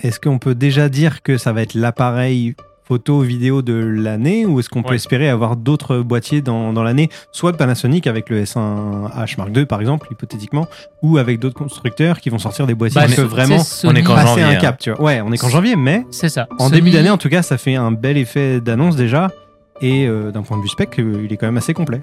est-ce qu'on peut déjà dire que ça va être l'appareil photo, vidéo de l'année ou est-ce qu'on peut Ouais. espérer avoir d'autres boîtiers dans, dans l'année Soit de Panasonic avec le S1H Mark II par exemple, hypothétiquement, ou avec d'autres constructeurs qui vont sortir des boîtiers Bah, qui c'est- peuvent vraiment Sony. on est qu'en passer janvier, un cap. Tu vois. Ouais, on est qu'en janvier, mais C'est ça. en Sony- début d'année en tout cas, ça fait un bel effet d'annonce déjà. Et euh, d'un point de vue spec, euh, il est quand même assez complet.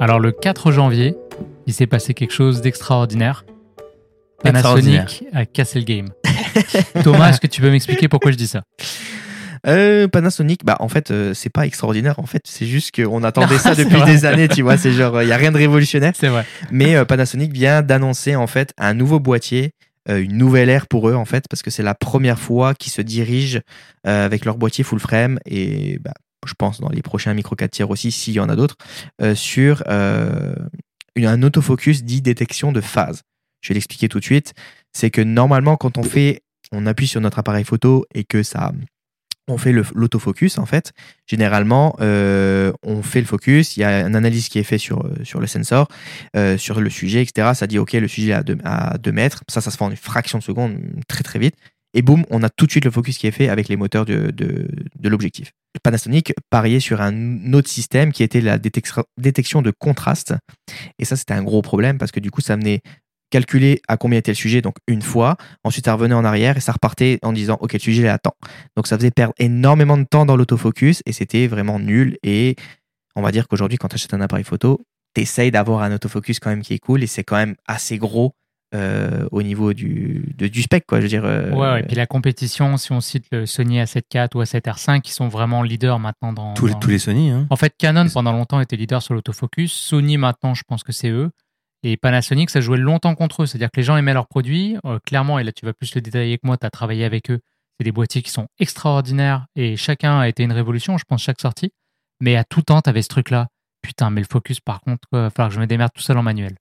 Alors le 4 janvier, il s'est passé quelque chose d'extraordinaire. Extraordinaire. Panasonic a cassé le game. Thomas, est-ce que tu peux m'expliquer pourquoi je dis ça? Euh, Panasonic, bah en fait, euh, c'est pas extraordinaire. En fait, c'est juste qu'on attendait ça depuis vrai. des années, tu vois. C'est genre, il y a rien de révolutionnaire. C'est vrai. Mais euh, Panasonic vient d'annoncer en fait un nouveau boîtier, euh, une nouvelle ère pour eux en fait, parce que c'est la première fois qu'ils se dirigent euh, avec leur boîtier full frame et bah, je pense dans les prochains micro 4 tiers aussi, s'il y en a d'autres, euh, sur euh, un autofocus dit détection de phase. Je vais l'expliquer tout de suite. C'est que normalement, quand on fait, on appuie sur notre appareil photo et que ça on fait l'autofocus en fait. Généralement, euh, on fait le focus, il y a une analyse qui est faite sur, sur le sensor, sur le sujet, etc. Ça dit, OK, le sujet est à 2 à deux mètres. Ça, ça se fait en une fraction de seconde, très très vite. Et boum, on a tout de suite le focus qui est fait avec les moteurs de, de, l'objectif. Panasonic pariait sur un autre système qui était la détection de contraste. Et ça, c'était un gros problème parce que du coup, ça venait calculer à combien était le sujet, donc une fois. Ensuite, ça revenait en arrière et ça repartait en disant, OK, le sujet est à temps. Donc, ça faisait perdre énormément de temps dans l'autofocus et c'était vraiment nul. Et on va dire qu'aujourd'hui, quand tu achètes un appareil photo, tu d'avoir un autofocus quand même qui est cool et c'est quand même assez gros euh, au niveau du, de- du spec, quoi. Je veux dire. euh, Ouais, et puis la compétition, si on cite le Sony A7 IV ou A7 R5, qui sont vraiment leaders maintenant dans. Tous les, dans- tous les Sony. Hein. En fait, Canon pendant longtemps était leader sur l'autofocus. Sony maintenant, je pense que c'est eux. Et Panasonic, ça jouait longtemps contre eux. C'est-à-dire que les gens aimaient leurs produits. Euh, clairement, et là tu vas plus le détailler que moi, tu as travaillé avec eux. C'est des boîtiers qui sont extraordinaires et chacun a été une révolution, je pense, chaque sortie. Mais à tout temps, tu avais ce truc-là. Putain, mais le focus, par contre, il va falloir que je me démerde tout seul en manuel.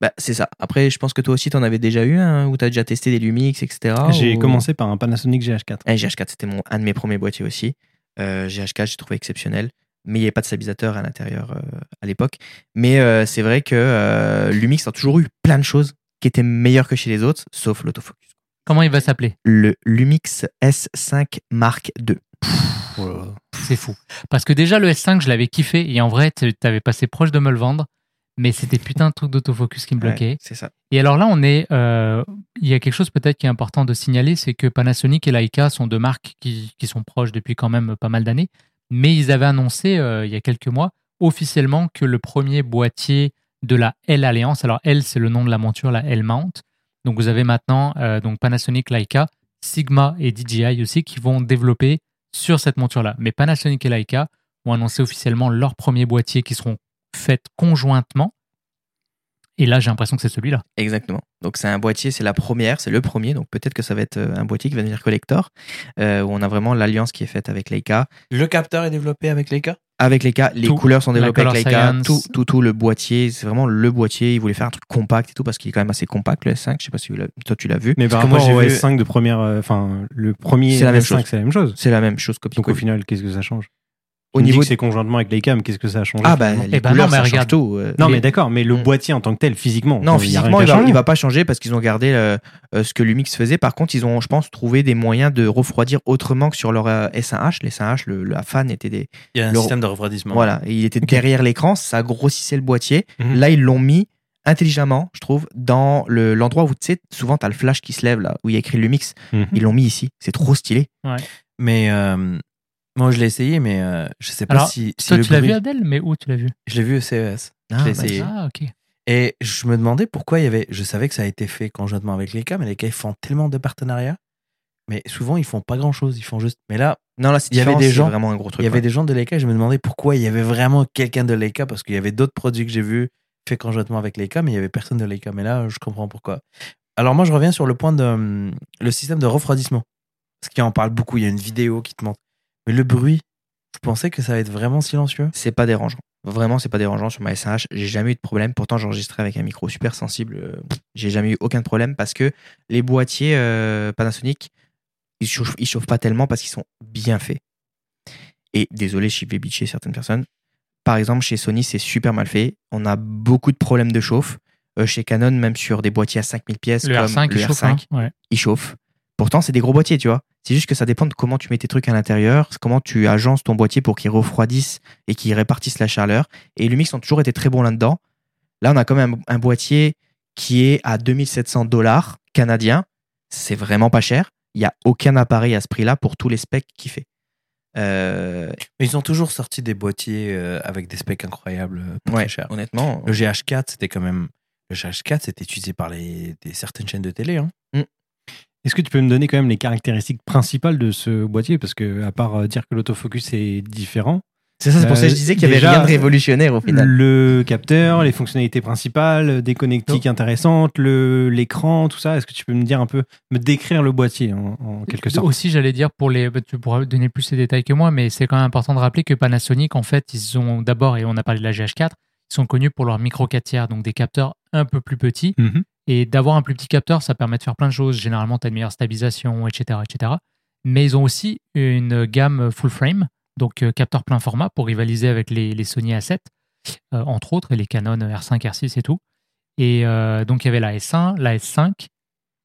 Bah, c'est ça. Après, je pense que toi aussi, tu en avais déjà eu un où tu as déjà testé des Lumix, etc. J'ai ou- commencé par un Panasonic GH4. Eh, GH4, c'était mon, un de mes premiers boîtiers aussi. Euh, GH4, j'ai trouvé exceptionnel. Mais il n'y avait pas de stabilisateur à l'intérieur euh, à l'époque. Mais euh, c'est vrai que euh, Lumix a toujours eu plein de choses qui étaient meilleures que chez les autres, sauf l'autofocus. Comment il va s'appeler? Le Lumix S5 Mark II. C'est fou. Parce que déjà, le S5, je l'avais kiffé. Et en vrai, tu avais passé proche de me le vendre. Mais c'était putain de truc d'autofocus qui me bloquait. Ouais, c'est ça. Et alors là, on est, euh, il y a quelque chose peut-être qui est important de signaler, c'est que Panasonic et Leica sont deux marques qui, qui sont proches depuis quand même pas mal d'années, mais ils avaient annoncé euh, il y a quelques mois officiellement que le premier boîtier de la L Alliance, alors L c'est le nom de la monture, la L Mount, donc vous avez maintenant euh, donc Panasonic, Leica, Sigma et DJI aussi qui vont développer sur cette monture-là. Mais Panasonic et Leica ont annoncé officiellement leurs premiers boîtiers qui seront faits conjointement. Et là, j'ai l'impression que c'est celui-là. Exactement. Donc c'est un boîtier, c'est la première, c'est le premier. Donc peut-être que ça va être euh, un boîtier qui va devenir collector, euh, où on a vraiment l'alliance qui est faite avec Leica. Le capteur est développé avec Leica? Avec Leica, les Tout. couleurs sont La développées avec Leica. Tout, tout, tout, le boîtier, c'est vraiment le boîtier. Ils voulaient faire un truc compact et tout, parce qu'il est quand même assez compact, le S5. Je sais pas si vous toi tu l'as vu. Mais par rapport au j'ai vu- S5 de première, euh, enfin le premier C'est la même S5, chose. c'est la même chose. C'est la même chose, copie Donc au final, qu'est-ce que ça change? Au niveau que c'est conjointement avec Leica, mais qu'est-ce que ça a changé Ah bah les ben couleurs, non, mais ça change regarde. tout. euh. Non, les- mais d'accord, mais le boîtier en tant que tel, physiquement. Non, physiquement, il va, il va pas changer parce qu'ils ont gardé euh, euh, ce que Lumix faisait. Par contre, ils ont, je pense, trouvé des moyens de refroidir autrement que sur leur euh, S1H. Les S1H, le, la fan était des. Il y a un système de refroidissement. Voilà, et il était derrière l'écran, ça grossissait le boîtier. Mhm. Là, ils l'ont mis intelligemment, je trouve, dans le- l'endroit où, tu sais, souvent, tu as le flash qui se lève, là, où il y a écrit Lumix. Mhm. Ils l'ont mis ici. C'est trop stylé. Mais euh, moi, je l'ai essayé, mais euh, je sais pas Alors, si, si Toi, le tu l'as bruit- vu Adèle, mais où tu l'as vu? Je l'ai vu au CES. Ah, je l'ai bah, essayé. Ah, ok. Et je me demandais pourquoi il y avait. Je savais que ça a été fait conjointement avec Leica, mais Leica, ils font tellement de partenariats. Mais souvent, ils font pas grand chose. Ils font juste. Mais là, Non, là, Il y avait des gens- vraiment un gros truc. il y avait ouais. des gens de Leica et je me demandais pourquoi il y avait vraiment quelqu'un de Leica parce qu'il y avait d'autres produits que j'ai vus faits conjointement avec Leica, mais il y avait personne de Leica. Mais là, je comprends pourquoi. Alors, moi, je reviens sur le point de hum, le système de refroidissement. Parce qu'il en parle beaucoup. Il y a une vidéo qui te montre. Mais le bruit, vous pensez que ça va être vraiment silencieux? C'est pas dérangeant. Vraiment, c'est pas dérangeant sur ma S1H. J'ai jamais eu de problème. Pourtant, j'enregistrais avec un micro super sensible. Euh, J'ai jamais eu aucun problème parce que les boîtiers euh, Panasonic, ils chauffent, ils chauffent pas tellement parce qu'ils sont bien faits. Et désolé, je vais bitcher certaines personnes. par exemple, chez Sony, c'est super mal fait. On a beaucoup de problèmes de chauffe. Euh, chez Canon, même sur des boîtiers à 5000 pièces, Le comme R5, le il chauffe, R5, hein, ouais. il chauffe. Pourtant, c'est des gros boîtiers, tu vois. C'est juste que ça dépend de comment tu mets tes trucs à l'intérieur, comment tu agences ton boîtier pour qu'il refroidisse et qu'il répartisse la chaleur. Et Lumix ont toujours été très bons là-dedans. Là, on a quand même un, un boîtier qui est à 2700 dollars canadiens. C'est vraiment pas cher. Il n'y a aucun appareil à ce prix-là pour tous les specs qu'il fait. Euh, Mais ils ont toujours sorti des boîtiers euh, avec des specs incroyables, euh, pas ouais, très chers. honnêtement. Le GH4, c'était quand même. Le GH4, c'était utilisé par les, des, certaines chaînes de télé. Hein. Est-ce que tu peux me donner quand même les caractéristiques principales de ce boîtier? Parce que, à part euh, dire que l'autofocus est différent, C'est ça, c'est pour ça que je Euh, disais qu'il y avait déjà, rien de révolutionnaire au final. le capteur, les fonctionnalités principales, des connectiques intéressantes, l'écran, tout ça, est-ce que tu peux me dire un peu, me décrire le boîtier en, en quelque sorte? Aussi, j'allais dire pour les, tu pourras donner plus ces détails que moi, mais c'est quand même important de rappeler que Panasonic, en fait, ils ont d'abord, et on a parlé de la GH4, ils sont connus pour leur micro 4 tiers, donc des capteurs un peu plus petits. Mhm. Et d'avoir un plus petit capteur, ça permet de faire plein de choses. Généralement, tu as une meilleure stabilisation, etc., etc. Mais ils ont aussi une gamme full frame, donc euh, capteur plein format pour rivaliser avec les, les Sony A7, euh, entre autres, et les Canon R5, R6 et tout. Et euh, donc, il y avait la S1, la S5.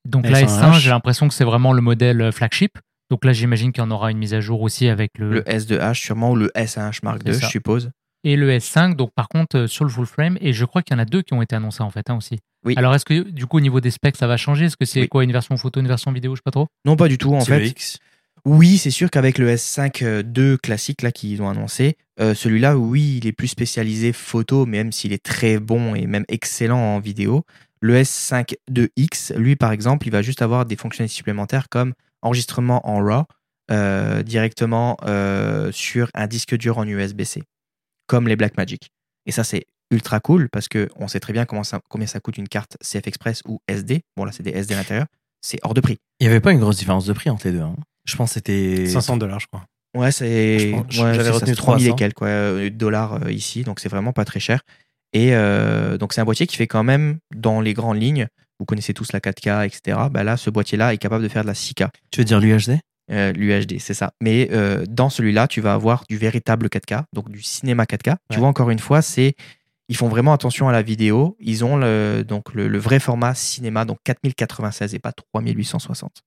Donc, la S1H. S1, j'ai l'impression que c'est vraiment le modèle flagship. Donc là, j'imagine qu'il y en aura une mise à jour aussi avec le, Le S2H sûrement ou le S1H Mark II, ça. je suppose. et le S5. Donc par contre, sur le full frame, et je crois qu'il y en a deux qui ont été annoncés en fait hein, aussi. Oui. Alors est-ce que du coup au niveau des specs ça va changer? Est-ce que c'est Oui. quoi une version photo, une version vidéo? Je sais pas trop. Non, pas du tout en fait. X. Oui, c'est sûr qu'avec le S5 II classique là qu'ils ont annoncé, euh, celui-là, oui, il est plus spécialisé photo, même s'il est très bon et même excellent en vidéo. Le S5 II-X, lui par exemple, il va juste avoir des fonctionnalités supplémentaires comme enregistrement en RAW euh, directement euh, sur un disque dur en USB-C, comme les Blackmagic. Et ça, c'est ultra cool parce que on sait très bien comment ça- combien ça coûte une carte CF Express ou SD. Bon là, c'est des SD à l'intérieur. C'est hors de prix. Il n'y avait pas une grosse différence de prix entre les deux. hein. Je pense que c'était. 500 dollars, je crois. Ouais, c'est. Ouais, j'avais retenu c'est 3000 et 300. quelques ouais, euh, dollars euh, ici, donc c'est vraiment pas très cher. Et euh, donc c'est un boîtier qui fait quand même, dans les grandes lignes, vous connaissez tous la 4K, etc. Bah là, ce boîtier-là est capable de faire de la 6K, Tu veux dire l'UHD euh, l'UHD, c'est ça. Mais euh, dans celui-là, tu vas avoir du véritable 4K, donc du cinéma 4K. Tu vois, encore une fois, c'est ils font vraiment attention à la vidéo. Ils ont le, donc le, le vrai format cinéma, donc 4096 et pas 3860.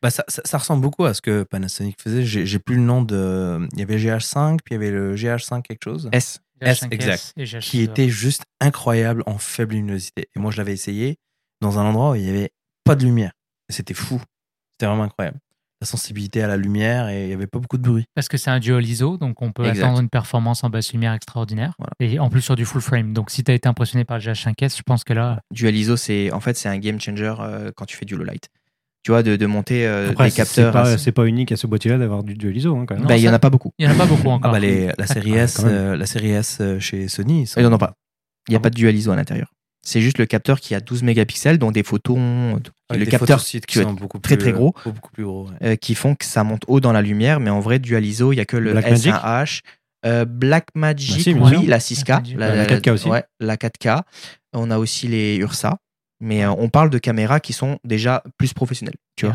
bah, ça, ça, ça ressemble beaucoup à ce que Panasonic faisait. J'ai plus le nom de. Il y avait GH5, puis il y avait le GH5 quelque chose. S. S, GH5S exact. et GH6, qui était juste incroyable en faible luminosité. Et moi, je l'avais essayé dans un endroit où il n'y avait pas de lumière. Et C'était fou. C'était vraiment incroyable. La sensibilité à la lumière et il n'y avait pas beaucoup de bruit. Parce que c'est un dual ISO, donc on peut Exact. attendre une performance en basse lumière extraordinaire. Voilà. Et en plus sur du full frame. Donc si tu as été impressionné par le GH5S, je pense que là, Dual ISO, c'est en fait c'est un game changer euh, quand tu fais du low light. Tu vois, de, de monter euh, Après, des c'est capteurs. pas, à- c'est pas unique à ce boîtier-là d'avoir du dual ISO, hein, quand même. Bah, il y en a pas beaucoup. il n'y en a pas beaucoup Ah encore. bah les, la série Ah, S, euh, la série S euh, chez Sony, ils sont- Ils en ont pas. Il n'y a Ah pas de dual ISO à l'intérieur. C'est juste le capteur qui a 12 mégapixels, dont des photos, Avec le des capteur qui qui est sont beaucoup très, plus, très euh, gros. beaucoup plus gros. ouais. euh, qui font que ça monte haut dans la lumière, mais en vrai, dual ISO, il n'y a que le Blackmagic S1H. Euh, Blackmagic, Bah si, oui, la 6K, Blackmagic. la, La 4K aussi. Ouais, la 4K. On a aussi les Ursa, mais euh, on parle de caméras qui sont déjà plus professionnelles. Tu vois.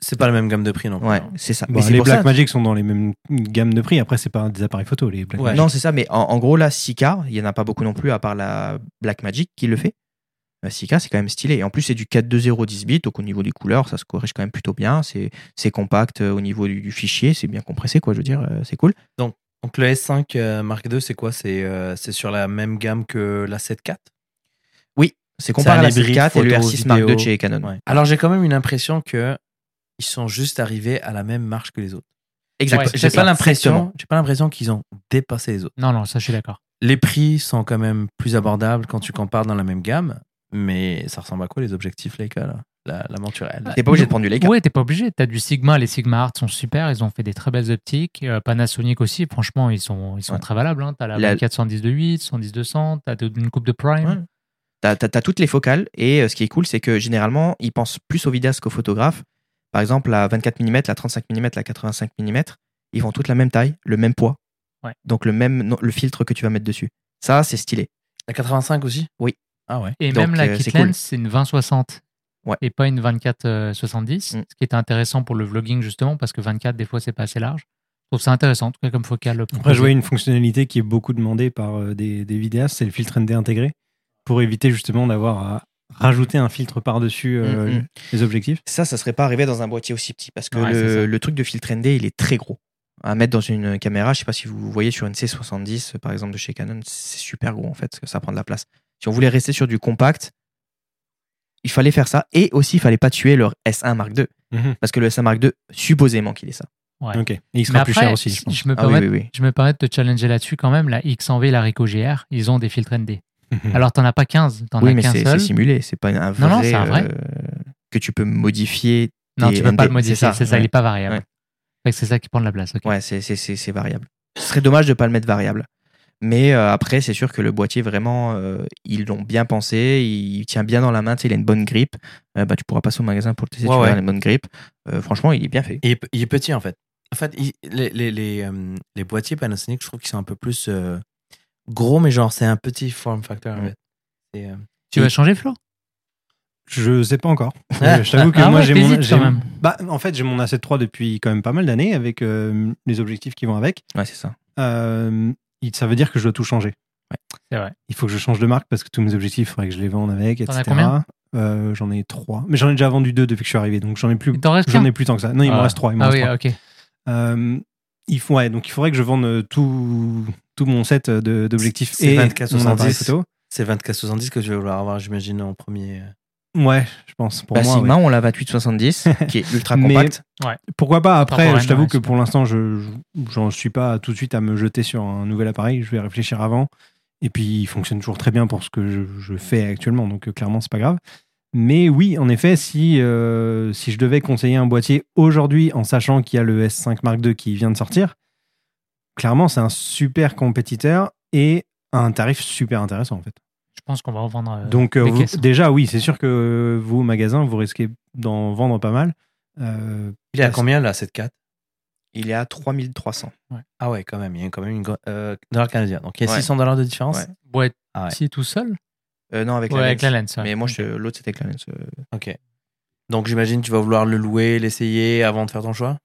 C'est pas la même gamme de prix non plus. Ouais, c'est ça. Bon, mais les pour ça- Blackmagic sont dans les mêmes gammes de prix. Après, c'est pas des appareils photo, les Blackmagic. Ouais. Non, c'est ça, mais en, en gros, la 6K, il n'y en a pas beaucoup non plus, à part la Blackmagic qui le fait. La 6K, c'est quand même stylé. Et en plus, c'est du 420 10 bits, donc au niveau des couleurs, ça se corrige quand même plutôt bien. C'est c'est compact euh, au niveau du, du fichier, c'est bien compressé, quoi, je veux dire, euh, c'est cool. Donc le S5 euh, Mark II, c'est quoi? C'est euh, c'est sur la même gamme que la 7 IV C'est comparé à la un hybride 4 et le photo, R6 Mark II chez Canon. Ouais. Alors j'ai quand même une impression que ils sont juste arrivés à la même marche que les autres. Exact. Ouais, J'ai c'est pas l'impression, j'ai pas l'impression qu'ils ont dépassé les autres. Non, non, ça je suis d'accord. Les prix sont quand même plus abordables quand tu compares dans la même gamme, mais ça ressemble à quoi les objectifs Leica là la, la monturelle. T'es pas obligé de prendre du Leica. Ouais, t'es pas obligé. T'as du Sigma, les Sigma Art sont super, ils ont fait des très belles optiques. Euh, Panasonic aussi, franchement, ils sont, ils sont Ouais. très valables. Hein. T'as la, La- 24 110 de 8, 110 200, t'as une coupe de Prime. Ouais. T'as as, toutes les focales et euh, ce qui est cool, c'est que généralement, ils pensent plus aux vidéastes qu'aux photographes. Par exemple, la 24 mm, la 35 mm, la 85 mm, ils font toutes la même taille, le même poids. Ouais. Donc le même no- le filtre que tu vas mettre dessus. Ça, c'est stylé. La 85 aussi? Oui. Ah ouais. Et Donc, même la euh, kit c'est cool. lens, c'est une 20-60 Ouais. et pas une 24-70, Mm. ce qui est intéressant pour le vlogging justement parce que 24, des fois, c'est pas assez large. Je trouve ça intéressant, en tout cas, comme focal. Après, je vois une fonctionnalité qui est beaucoup demandée par euh, des, des vidéastes, c'est le filtre ND intégré, pour éviter justement d'avoir à rajouter un filtre par-dessus euh, Mm, mm. les objectifs. Ça, ça serait pas arrivé dans un boîtier aussi petit parce que Ouais, le, le truc de filtre ND, il est très gros. À mettre dans une caméra, je sais pas si vous voyez sur une C70 par exemple de chez Canon, c'est super gros en fait, parce que ça prend de la place. Si on voulait rester sur du compact, il fallait faire ça et aussi il fallait pas tuer leur S1 Mark II Mhm. parce que le S1 Mark II supposément qu'il est ça. Ouais. Ok. Et il sera Mais plus après, cher aussi, je pense. me Ah permets, oui, oui, oui. je me permets de te challenger là-dessus quand même. La X100V et la Ricoh GR, ils ont des filtres ND. Mhm. Alors, t'en as pas 15, t'en Oui, as mais c'est seul. c'est simulé, c'est pas un vrai, Non, non, c'est un vrai. euh, que tu peux modifier. Non, tu peux ND, pas le modifier, c'est ça, c'est ça, il ouais. est pas variable. Ouais. C'est ça qui prend de la place. ok. Ouais, c'est- c'est c'est- c'est variable. Ce serait dommage de pas le mettre variable. Mais euh, après, c'est sûr que le boîtier, vraiment, euh, ils l'ont bien pensé. Il tient bien dans la main. Tu sais, il a une bonne grippe. Euh, bah, tu pourras passer au magasin pour le tester. Ouais, tu verras, ouais. il a une bonne grippe. Euh, franchement, il est bien fait. Il est, il est petit en fait. En fait, il- les, les, les, euh, les boîtiers Panasonic, je trouve qu'ils sont un peu plus euh, gros, mais genre c'est un petit form factor en fait. C'est, euh, Tu vas changer, Flo? Je sais pas encore. Ah. Euh, je t'avoue que Ah moi, ouais, j'ai mon. quand même. Bah, en fait, j'ai mon A7 III depuis quand même pas mal d'années avec euh, les objectifs qui vont avec. Ouais, c'est ça. Euh, ça veut dire que je dois tout changer. C'est vrai. Il faut que je change de marque parce que tous mes objectifs, il faudrait que je les vende avec, etc. Euh, J'en ai trois. Mais j'en ai déjà vendu deux depuis que je suis arrivé. Donc j'en ai plus. Il t'en reste J'en ai plus tant que ça. Non, il m'en Ah. reste trois. Il m'en Ah reste oui, trois. ok. Euh, il faut, ouais, donc il faudrait que je vende tout, tout mon set de- d'objectifs C'est et 24 mon appareil 70. photo. c'est 24-70 que tu vas vouloir avoir, j'imagine, en premier. euh. Ouais, je pense. Pour Bah, moi, Sigma, ouais. on l'a 2870, qui est ultra Mais- compact. Pourquoi pas Après, je t'avoue ouais, que pour l'instant, je je- j'en suis pas tout de suite à me jeter sur un nouvel appareil. Je vais réfléchir avant. Et puis, il fonctionne toujours très bien pour ce que je, je fais actuellement. Donc, euh, clairement, c'est pas grave. Mais oui, en effet, si, euh, si je devais conseiller un boîtier aujourd'hui en sachant qu'il y a le S5 Mark II qui vient de sortir, clairement, c'est un super compétiteur et à un tarif super intéressant en fait. Je pense qu'on va en vendre. euh, Donc euh, vous- déjà, oui, c'est sûr que vous, au magasin, vous risquez d'en vendre pas mal. Euh, Il est à combien là, cette 4 Il est à 3300. Ah ouais, quand même, il y a quand même une euh, dollar canadien. Donc il y a Ouais. 600 dollars de différence? Ouais. Boîtier Ah ouais. tout seul? Euh, non, avec Ouais, la avec lens. la lens. ouais. Mais moi, l'autre, c'était avec la lens. euh. Ok. Donc j'imagine tu vas vouloir le louer, l'essayer avant de faire ton choix?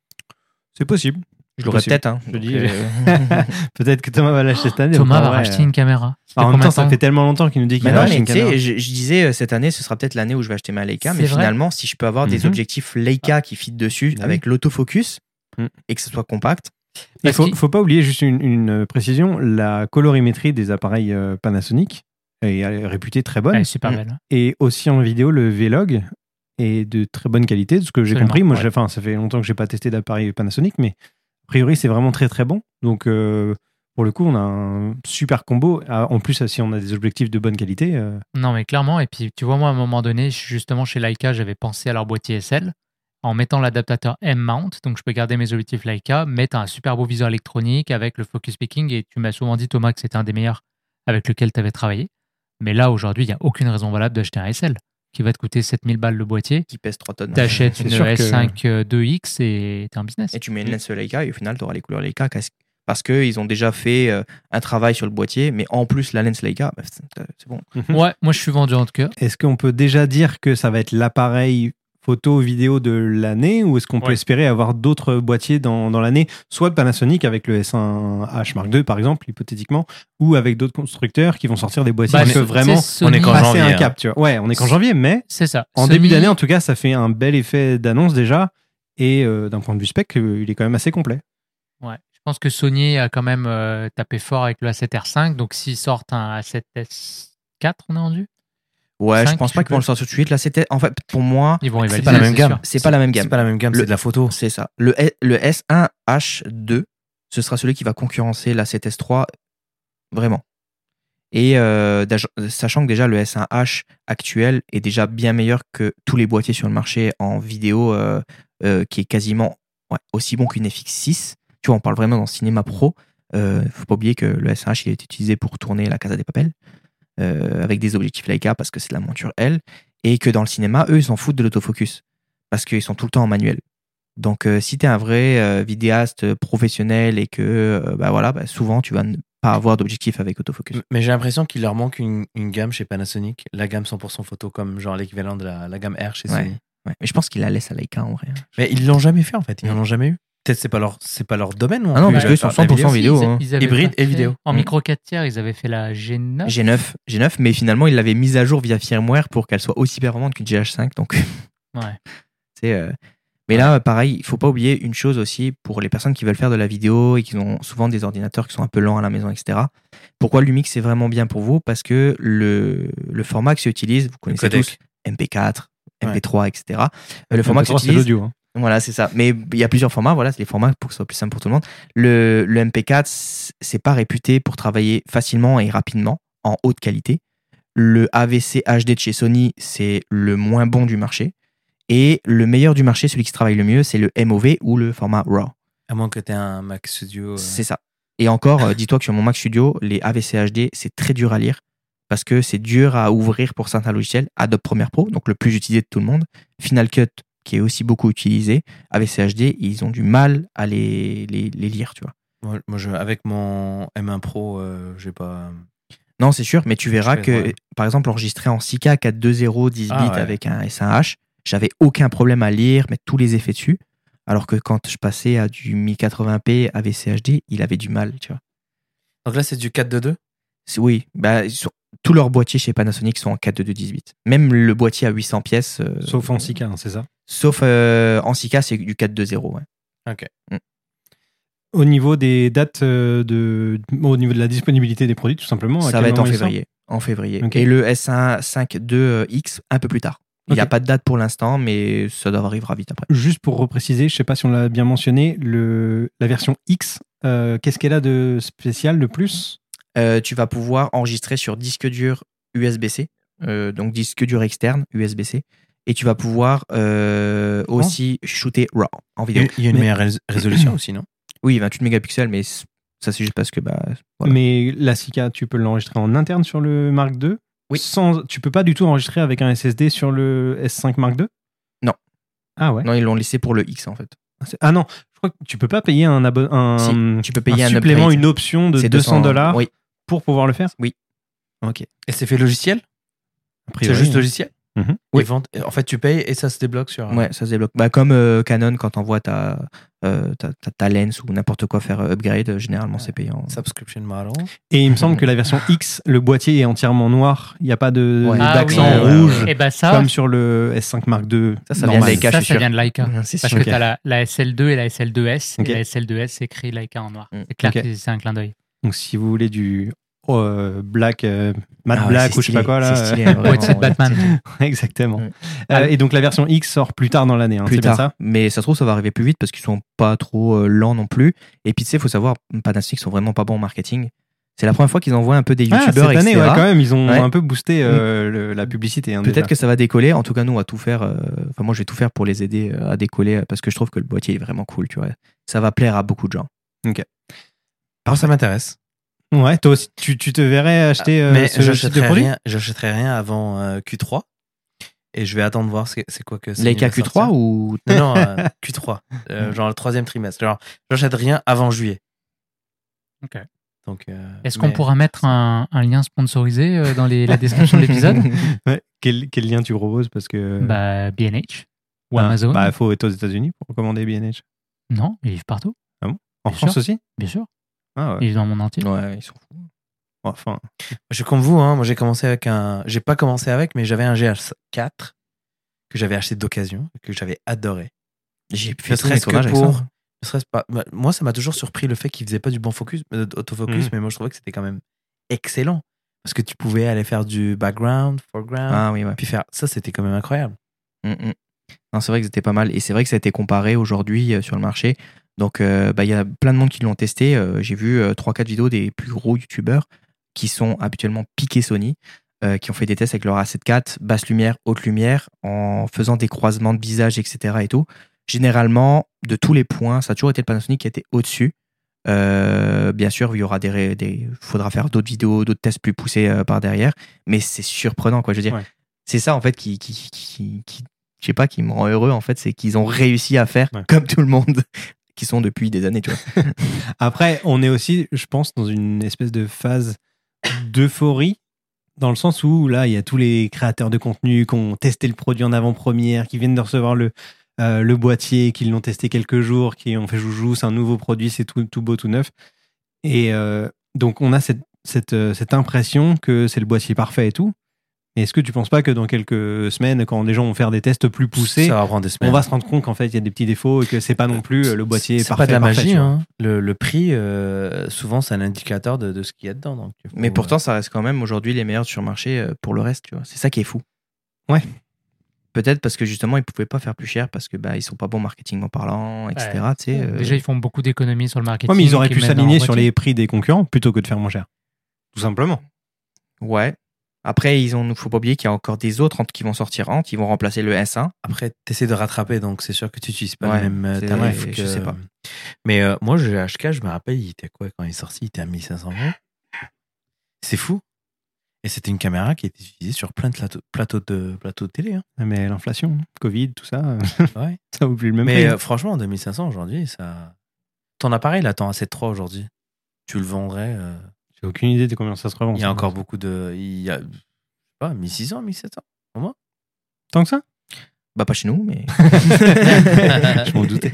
c'est possible. Je l'aurais peut-être. Hein. Je Donc, dis- euh, Peut-être que Thomas va l'acheter cette année. Thomas va racheter une caméra. Ça fait En même temps, ça fait tellement longtemps qu'il nous dit qu'il va non, acheter mais une tu sais, caméra. je, je disais euh, cette année, ce sera peut-être l'année où je vais acheter ma Leica, mais finalement, si je peux avoir des Mhm. objectifs Leica qui fit dessus Ah avec l'autofocus Mm. et que ce soit compact, Il faut, faut pas oublier juste une, une précision la colorimétrie des appareils euh, Panasonic est euh, réputée très bonne. Elle est super Mm. belle. Et aussi en vidéo, le Vlog est de très bonne qualité, de ce que j'ai compris. Moi, ouais. j'ai- enfin, ça fait longtemps que j'ai pas testé d'appareil Panasonic, mais priori, c'est vraiment très très bon. Donc, euh, pour le coup, on a un super combo. Ah, En plus, si on a des objectifs de bonne qualité, euh, Non, mais clairement. Et puis, tu vois, moi, à un moment donné, justement, chez Leica, j'avais pensé à leur boîtier SL en mettant l'adaptateur M-mount. Donc, je peux garder mes objectifs Leica, mettre un super beau viseur électronique avec le focus picking. Et tu m'as souvent dit, Thomas, que c'était un des meilleurs avec lequel tu avais travaillé. Mais là, aujourd'hui, il n'y a aucune raison valable d'acheter un SL qui va te coûter 7000 balles le boîtier. qui pèse 3 tonnes. T'achètes une sûr que- S5 euh, 2X et t'es en business. Et tu mets une lens Leica et au final, tu auras les couleurs Leica parce qu'ils ont déjà fait euh, un travail sur le boîtier, mais en plus, la lens Leica, bah, c'est c'est bon. Ouais, moi, je suis vendu en tout cas. est-ce qu'on peut déjà dire que ça va être l'appareil photo vidéo de l'année ou est-ce qu'on peut espérer avoir d'autres boîtiers dans, dans l'année soit de Panasonic avec le S1H Mark II par exemple hypothétiquement ou avec d'autres constructeurs qui vont sortir des boîtiers Bah, peuvent vraiment on est qu'en janvier, un hein. cap tu vois ouais on est qu'en janvier mais C'est ça. En Sony- début d'année, en tout cas, ça fait un bel effet d'annonce déjà. Et euh, d'un point de vue spec, euh, il est quand même assez complet. Ouais. Je pense que Sony a quand même euh, tapé fort avec le A7R5. Donc, s'ils sortent un A7S4, on a rendu? Ouais, je pense pas qu'ils vont le sortir tout de suite. Là, c'était en fait pour moi, Ils vont C'est pas la même gamme. c'est pas la même gamme. C'est pas la même gamme, Le- c'est de la photo. C'est ça. Le, S- le S1H2, ce sera celui qui va concurrencer la 7S3 vraiment. Et euh, sachant que déjà le S1H actuel est déjà bien meilleur que tous les boîtiers sur le marché en vidéo, euh, euh, qui est quasiment ouais, aussi bon qu'une FX6. Tu vois, on parle vraiment dans cinéma pro. Euh, faut pas oublier que le S1H il est utilisé pour tourner la Casa des Papel euh, avec des objectifs Leica parce que c'est de la monture L et que dans le cinéma, eux, ils s'en foutent de l'autofocus parce qu'ils sont tout le temps en manuel. Donc, euh, si tu es un vrai euh, vidéaste professionnel et que, bah voilà, bah, souvent, tu vas ne pas avoir d'objectif avec autofocus. Mais j'ai l'impression qu'il leur manque une, une gamme chez Panasonic, la gamme 100% photo, comme genre l'équivalent de la, la gamme R chez. Sony. Ouais. Mais je pense qu'ils la laissent à Leica en vrai. Mais ils l'ont jamais fait en fait, ils n'en ont jamais eu. Peut-être c'est pas leur, c'est pas leur domaine. non Ah non, plus, parce qu'ils sont la 100% vidéo. Ils- hein. ils Hybride et vidéo. En Mm. micro 4 tiers, ils avaient fait la G9. G9, G9, mais finalement, ils l'avaient mise à jour via firmware pour qu'elle soit aussi performante qu'une GH5. Donc, Ouais. c'est. euh, Mais là, pareil, il faut pas oublier une chose aussi pour les personnes qui veulent faire de la vidéo et qui ont souvent des ordinateurs qui sont un peu lents à la maison, etc. Pourquoi Lumix c'est vraiment bien pour vous? Parce que le, le format que s'utilise, vous connaissez tous, MP4, Ouais. MP3, etc. Le format que c'est s'utilise, l'audio. hein. Voilà, c'est ça. Mais il y a plusieurs formats. Voilà, c'est les formats pour que ce soit plus simple pour tout le monde. Le, le MP4, c- c'est pas réputé pour travailler facilement et rapidement en haute qualité. Le AVC HD de chez Sony, c'est le moins bon du marché. Et le meilleur du marché, celui qui travaille le mieux, c'est le MOV ou le format RAW. À moins que tu aies un Mac Studio. euh, C'est ça. Et encore, euh, dis-toi que sur mon Mac Studio, les AVC HD, c'est très dur à lire parce que c'est dur à ouvrir pour certains logiciels. Adobe Premiere Pro, donc le plus utilisé de tout le monde. Final Cut, qui est aussi beaucoup utilisé. AVC HD, ils ont du mal à les, les, les lire, tu vois. Moi, moi, je, avec mon M1 Pro, euh, j'ai pas. Non, c'est sûr, mais tu verras que, ouais. par exemple, enregistré en 6K 420 10 bits Ah, ouais. avec un S1H, j'avais aucun problème à lire, mettre tous les effets dessus. Alors que quand je passais à du 1080p AVC HD, il avait du mal, tu vois. Donc là, c'est du 4.2.2 C'est- Oui, bah, ils sont- tous leurs boîtiers chez Panasonic sont en 42218. Même le boîtier à 800 pièces. euh, Sauf en 6K, hein, c'est ça? Sauf euh, en 6K, c'est du 420. Ouais. Au niveau des dates euh, de, au niveau de la disponibilité des produits, tout simplement. à Ça va être en février. En février. Ok. Et le S1 5.2X un peu plus tard. Il n'y a Ok. pas de date pour l'instant, mais ça devrait arriver vite après. Juste pour repréciser, je sais pas si on l'a bien mentionné, le, la version X, euh, qu'est-ce qu'elle a de spécial, de plus? Euh, tu vas pouvoir enregistrer sur disque dur USB-C, euh, donc disque dur externe USB-C, et tu vas pouvoir euh, aussi shooter RAW en Il y vidéo. a- il y a une Mais- meilleure rés- résolution aussi, non? Oui, 28 mégapixels, mais ça c'est juste parce que bah, voilà. Mais la 6K, tu peux l'enregistrer en interne sur le Mark II Oui. Sans, tu peux pas du tout enregistrer avec un SSD sur le S5 Mark II Non. Ah ouais non, ils l'ont laissé pour le X en fait. C'est- Ah non, je crois que tu peux pas payer un, abo- un, Si, tu peux payer un un supplément, upgrade. une option de C'est 200 dollars Oui, pour pouvoir le faire? Oui. Ok. Et c'est fait logiciel? C'est juste hein. Mhm. En fait, tu payes et ça se débloque sur. ouais, ça se débloque. Bah, comme euh, Canon, quand t'envoies ta, euh, ta, ta, ta lens ou n'importe quoi faire euh, upgrade, euh, généralement c'est payant. Subscription model. Et il me semble que la version X, le boîtier est entièrement noir. Il n'y a pas de Ouais. Ah d'accent oui, ouais, rouge Et bah ça, comme sur le S5 Mark II. Ça, ça vient de Leica, ça, ça vient de Leica. C'est Parce sûr. que tu as la, la SL2 et la SL2S. Ok. Et la SL2S, c'est écrit Leica en noir. Mm. C'est clair Ok. que c'est un clin d'œil. Donc si vous voulez du euh, black, euh, matte Ah ouais, black ou je sais pas quoi là. stylé, euh, vraiment, Ouais, Batman. Exactement. Mm. Euh, et donc la version X sort plus tard dans l'année. Hein, plus c'est bien tard. ça Mais ça se trouve, ça va arriver plus vite parce qu'ils sont pas trop euh, lents non plus. Et puis, tu sais, il faut savoir, Panasonic sont vraiment pas bons en marketing. C'est la première fois qu'ils envoient un peu des Ah, cette youtubeurs, année, etc. ouais, quand même, ils ont Ouais. un peu boosté euh, le- la publicité. hein. Peut-être que ça va décoller. En tout cas, nous, on va tout faire. euh, Enfin, moi, je vais tout faire pour les aider à décoller parce que je trouve que le boîtier est vraiment cool. Tu vois, ça va plaire à beaucoup de gens. Alors, ça m'intéresse. Ouais, toi aussi, tu, tu te verrais acheter euh, Mais ce type de j'achèterai produit? rien, j'achèterai rien avant euh, Q3. Et je vais attendre voir c'est c'est quoi que Sony Leica va Q3 sortir. ou Non, non, euh, Q3. euh, genre le troisième trimestre. Genre, j'achète rien avant juillet. Ok. Donc, euh, Est-ce qu'on mais- pourra mettre un, un lien sponsorisé euh, dans les- la description de l'épisode? Ouais. Quel, quel lien tu proposes? Parce que. Bah, B&H ou Ah, Amazon. Bah, faut être aux États-Unis pour commander BNH. Non, ils vivent partout, En Bien France sûr. aussi? Bien sûr. Ah Ils ouais. dans le monde entier. Ouais, ils sont fous. Enfin, Je suis comme vous, hein. Moi, j'ai commencé avec un. J'ai pas commencé avec, mais j'avais un GH4 que j'avais acheté d'occasion, que j'avais adoré. J'ai mes serait-ce que pour. ne serait-ce pas. bah, Moi, ça m'a toujours surpris le fait qu'il faisait pas du bon focus, euh, autofocus, Mhm. mais moi, je trouvais que c'était quand même excellent. Parce que tu pouvais aller faire du background, foreground, Ah oui, ouais. puis faire. Ça, c'était quand même incroyable. Mm, mm. Non, c'est vrai que c'était pas mal. Et c'est vrai que ça a été comparé aujourd'hui euh, sur le marché. Donc, euh, bah, il y a plein de monde qui l'ont testé. Euh, J'ai vu 3-4 vidéos des plus gros youtubeurs qui sont habituellement piqués Sony, euh, qui ont fait des tests avec leur A7 IV, basse lumière, haute lumière, en faisant des croisements de visage, etc. Et tout. Généralement, de tous les points, ça a toujours été le Panasonic qui était au-dessus. Euh, bien sûr, il y aura des, des faudra faire d'autres vidéos, d'autres tests plus poussés euh, par derrière, mais c'est surprenant, quoi. Je veux dire, Ouais. c'est ça en fait qui, qui, qui, qui- je sais pas, qui me rend heureux en fait, c'est qu'ils ont réussi à faire Ouais. comme tout le monde, qui sont depuis des années, tu vois. Après, on est aussi, je pense, dans une espèce de phase d'euphorie, dans le sens où là, il y a tous les créateurs de contenu qui ont testé le produit en avant-première, qui viennent de recevoir le, euh, le boîtier, qu'ils l'ont testé quelques jours, qui ont fait joujou, c'est un nouveau produit, c'est tout, tout beau, tout neuf. Et euh, donc, on a cette, cette, euh, cette impression que c'est le boîtier parfait et tout. Mais est-ce que tu penses pas que dans quelques semaines, quand les gens vont faire des tests plus poussés, Ça va prendre des semaines. on va se rendre compte qu'en fait, il y a des petits défauts et que c'est pas non plus euh, le boîtier C'est parfait. pas de la parfait, magie. Hein. Le, le prix, euh, souvent, c'est un indicateur de, de ce qu'il y a dedans. Donc, il faut- Mais pourtant, ça reste quand même aujourd'hui les meilleurs sur le marché euh, pour le reste, tu vois. C'est ça qui est fou. Ouais. Peut-être parce que justement, ils pouvaient pas faire plus cher parce que bah, ils sont pas bons marketingment parlant, etc. Ouais. tu sais, euh, Déjà, ils font beaucoup d'économies sur le marketing. Ouais, mais ils auraient pu s'aligner en sur les prix des concurrents plutôt que de faire moins cher. Tout simplement. Ouais. Après, ils ont, faut pas oublier qu'il y a encore des autres qui vont sortir entre, ils vont remplacer le S1. Après, tu essaies de rattraper, donc c'est sûr que tu n'utilises pas Ouais, le même euh, tarif. que- je sais pas. Mais euh, moi, le HK, je me rappelle, il était quoi quand il est sorti? Il était à 1500 euros. C'est fou. Et c'était une caméra qui était utilisée sur plein de plateaux, plateaux de, plateaux de télé. hein. Mais l'inflation, Covid, tout ça, Ouais. ça vaut plus le même Mais prix. euh, franchement, 2500 aujourd'hui, ça. Ton appareil, là, ton A7 aujourd'hui, tu le vendrais. euh, J'ai aucune idée de combien ça se revend. il y a encore beaucoup de. Il y a, je sais pas, 1600, 1700 Tant que ça? Bah, pas chez nous, mais. Je m'en doutais.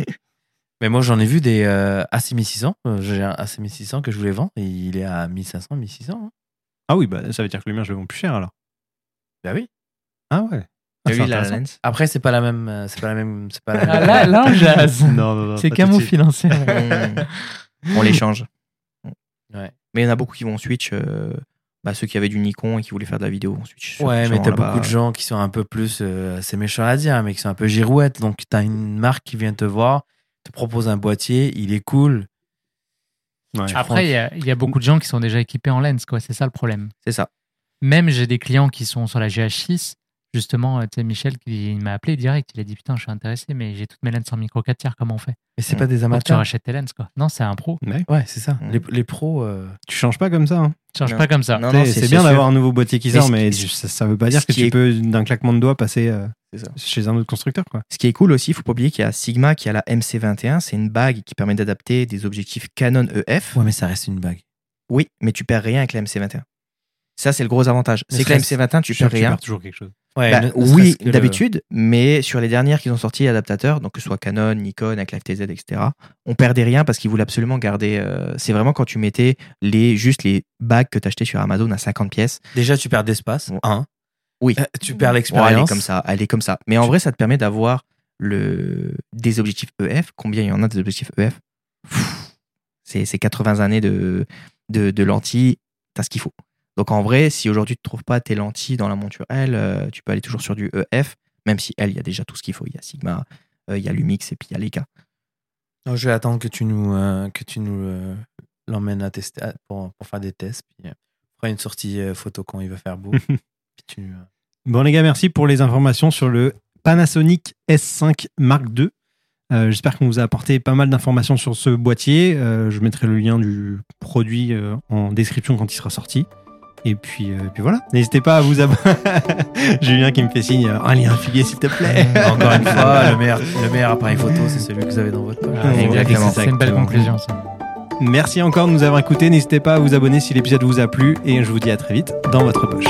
Mais moi, j'en ai vu des euh, A6600. Euh, J'ai un A6600 que je voulais vendre et il est à 1500, 1600. hein. Ah oui, bah, ça veut dire que le mien, je le vends plus cher alors. Bah oui. Ah ouais. Ah, a la lens? Après, c'est pas la même. euh, C'est pas la même. C'est pas la Ah, même- là, là, on jase. Non, non, non. C'est pas tout de camo suite. financier. On les change. Ouais. Mais il y en a beaucoup qui vont switch. euh, bah, ceux qui avaient du Nikon et qui voulaient faire de la vidéo vont switch. Ouais, mais t'as beaucoup de gens qui sont un peu plus, euh, c'est méchant à dire, mais qui sont un peu girouettes. Donc, t'as une marque qui vient te voir, te propose un boîtier, il est cool. Ouais. Après, il y, y a beaucoup de gens qui sont déjà équipés en lens, quoi. C'est ça le problème. C'est ça. Même j'ai des clients qui sont sur la GH6. Justement, euh, tu sais, Michel, qui il m'a appelé direct. Il a dit Putain, je suis intéressé, mais j'ai toutes mes lenses en micro 4 tiers. Comment on fait? Mais c'est Mm. pas des Donc, tu amateurs. rachètes tes lenses, quoi. Non, c'est un pro. Ouais. Ouais, c'est ça. Mm. Les, les pros, euh, Tu changes pas comme ça. hein. Tu changes Non. pas comme ça. Non, Tu sais, non, c'est bien d'avoir un nouveau boîtier qui Mais sort, mais ça, ça veut pas dire que tu est- peux, d'un claquement de doigts, passer euh, chez un autre constructeur. Quoi. Ce qui est cool aussi, il faut pas oublier qu'il y a Sigma qui a la MC21. C'est une bague qui permet d'adapter des objectifs Canon EF. ouais, mais ça reste une bague. Oui, mais tu perds rien avec la MC21. Ça, c'est le gros avantage. C'est que la serait-ce- MC21, tu perds rien. perds toujours quelque chose. Ouais, Bah, oui, le- d'habitude, mais sur les dernières qu'ils ont sorties adaptateurs, donc que ce soit Canon, Nikon, avec la FTZ, etc., on perdait rien parce qu'ils voulaient absolument garder. euh, c'est vraiment quand tu mettais les, juste les bagues que tu achetais sur Amazon à 50 pièces. Déjà, tu perds d'espace. Un. Oui. Euh, tu perds Bon, elle l'expérience. est comme ça, elle est comme ça. Mais en vrai, ça te permet d'avoir le... des objectifs EF. Combien il y en a des objectifs EF c'est 80 années de, de, de lentilles, t'as ce qu'il faut. Donc en vrai, si aujourd'hui tu ne trouves pas tes lentilles dans la monture L, euh, tu peux aller toujours sur du EF, même si L, il y a déjà tout ce qu'il faut. Il y a Sigma, euh, il y a Lumix et puis il y a Leica. Non, je vais attendre que tu nous, euh, que tu nous euh, l'emmènes à tester à- pour, pour faire des tests. Puis, on fera une sortie photo quand il va faire beau. puis tu, euh, Bon, les gars, merci pour les informations sur le Panasonic S5 Mark II. Euh, J'espère qu'on vous a apporté pas mal d'informations sur ce boîtier. Euh, je mettrai le lien du produit euh, en description quand il sera sorti. Et puis, euh, puis voilà, n'hésitez pas à vous abonner. Julien qui me fait signe, euh, un lien affilié s'il te plaît. Encore une fois, le meilleur, le meilleur appareil photo, c'est celui que vous avez dans votre poche. Ah, c'est Exactement. Une belle conclusion, ça. Merci encore de nous avoir écoutés. N'hésitez pas à vous abonner si l'épisode vous a plu. Et je vous dis à très vite dans votre poche.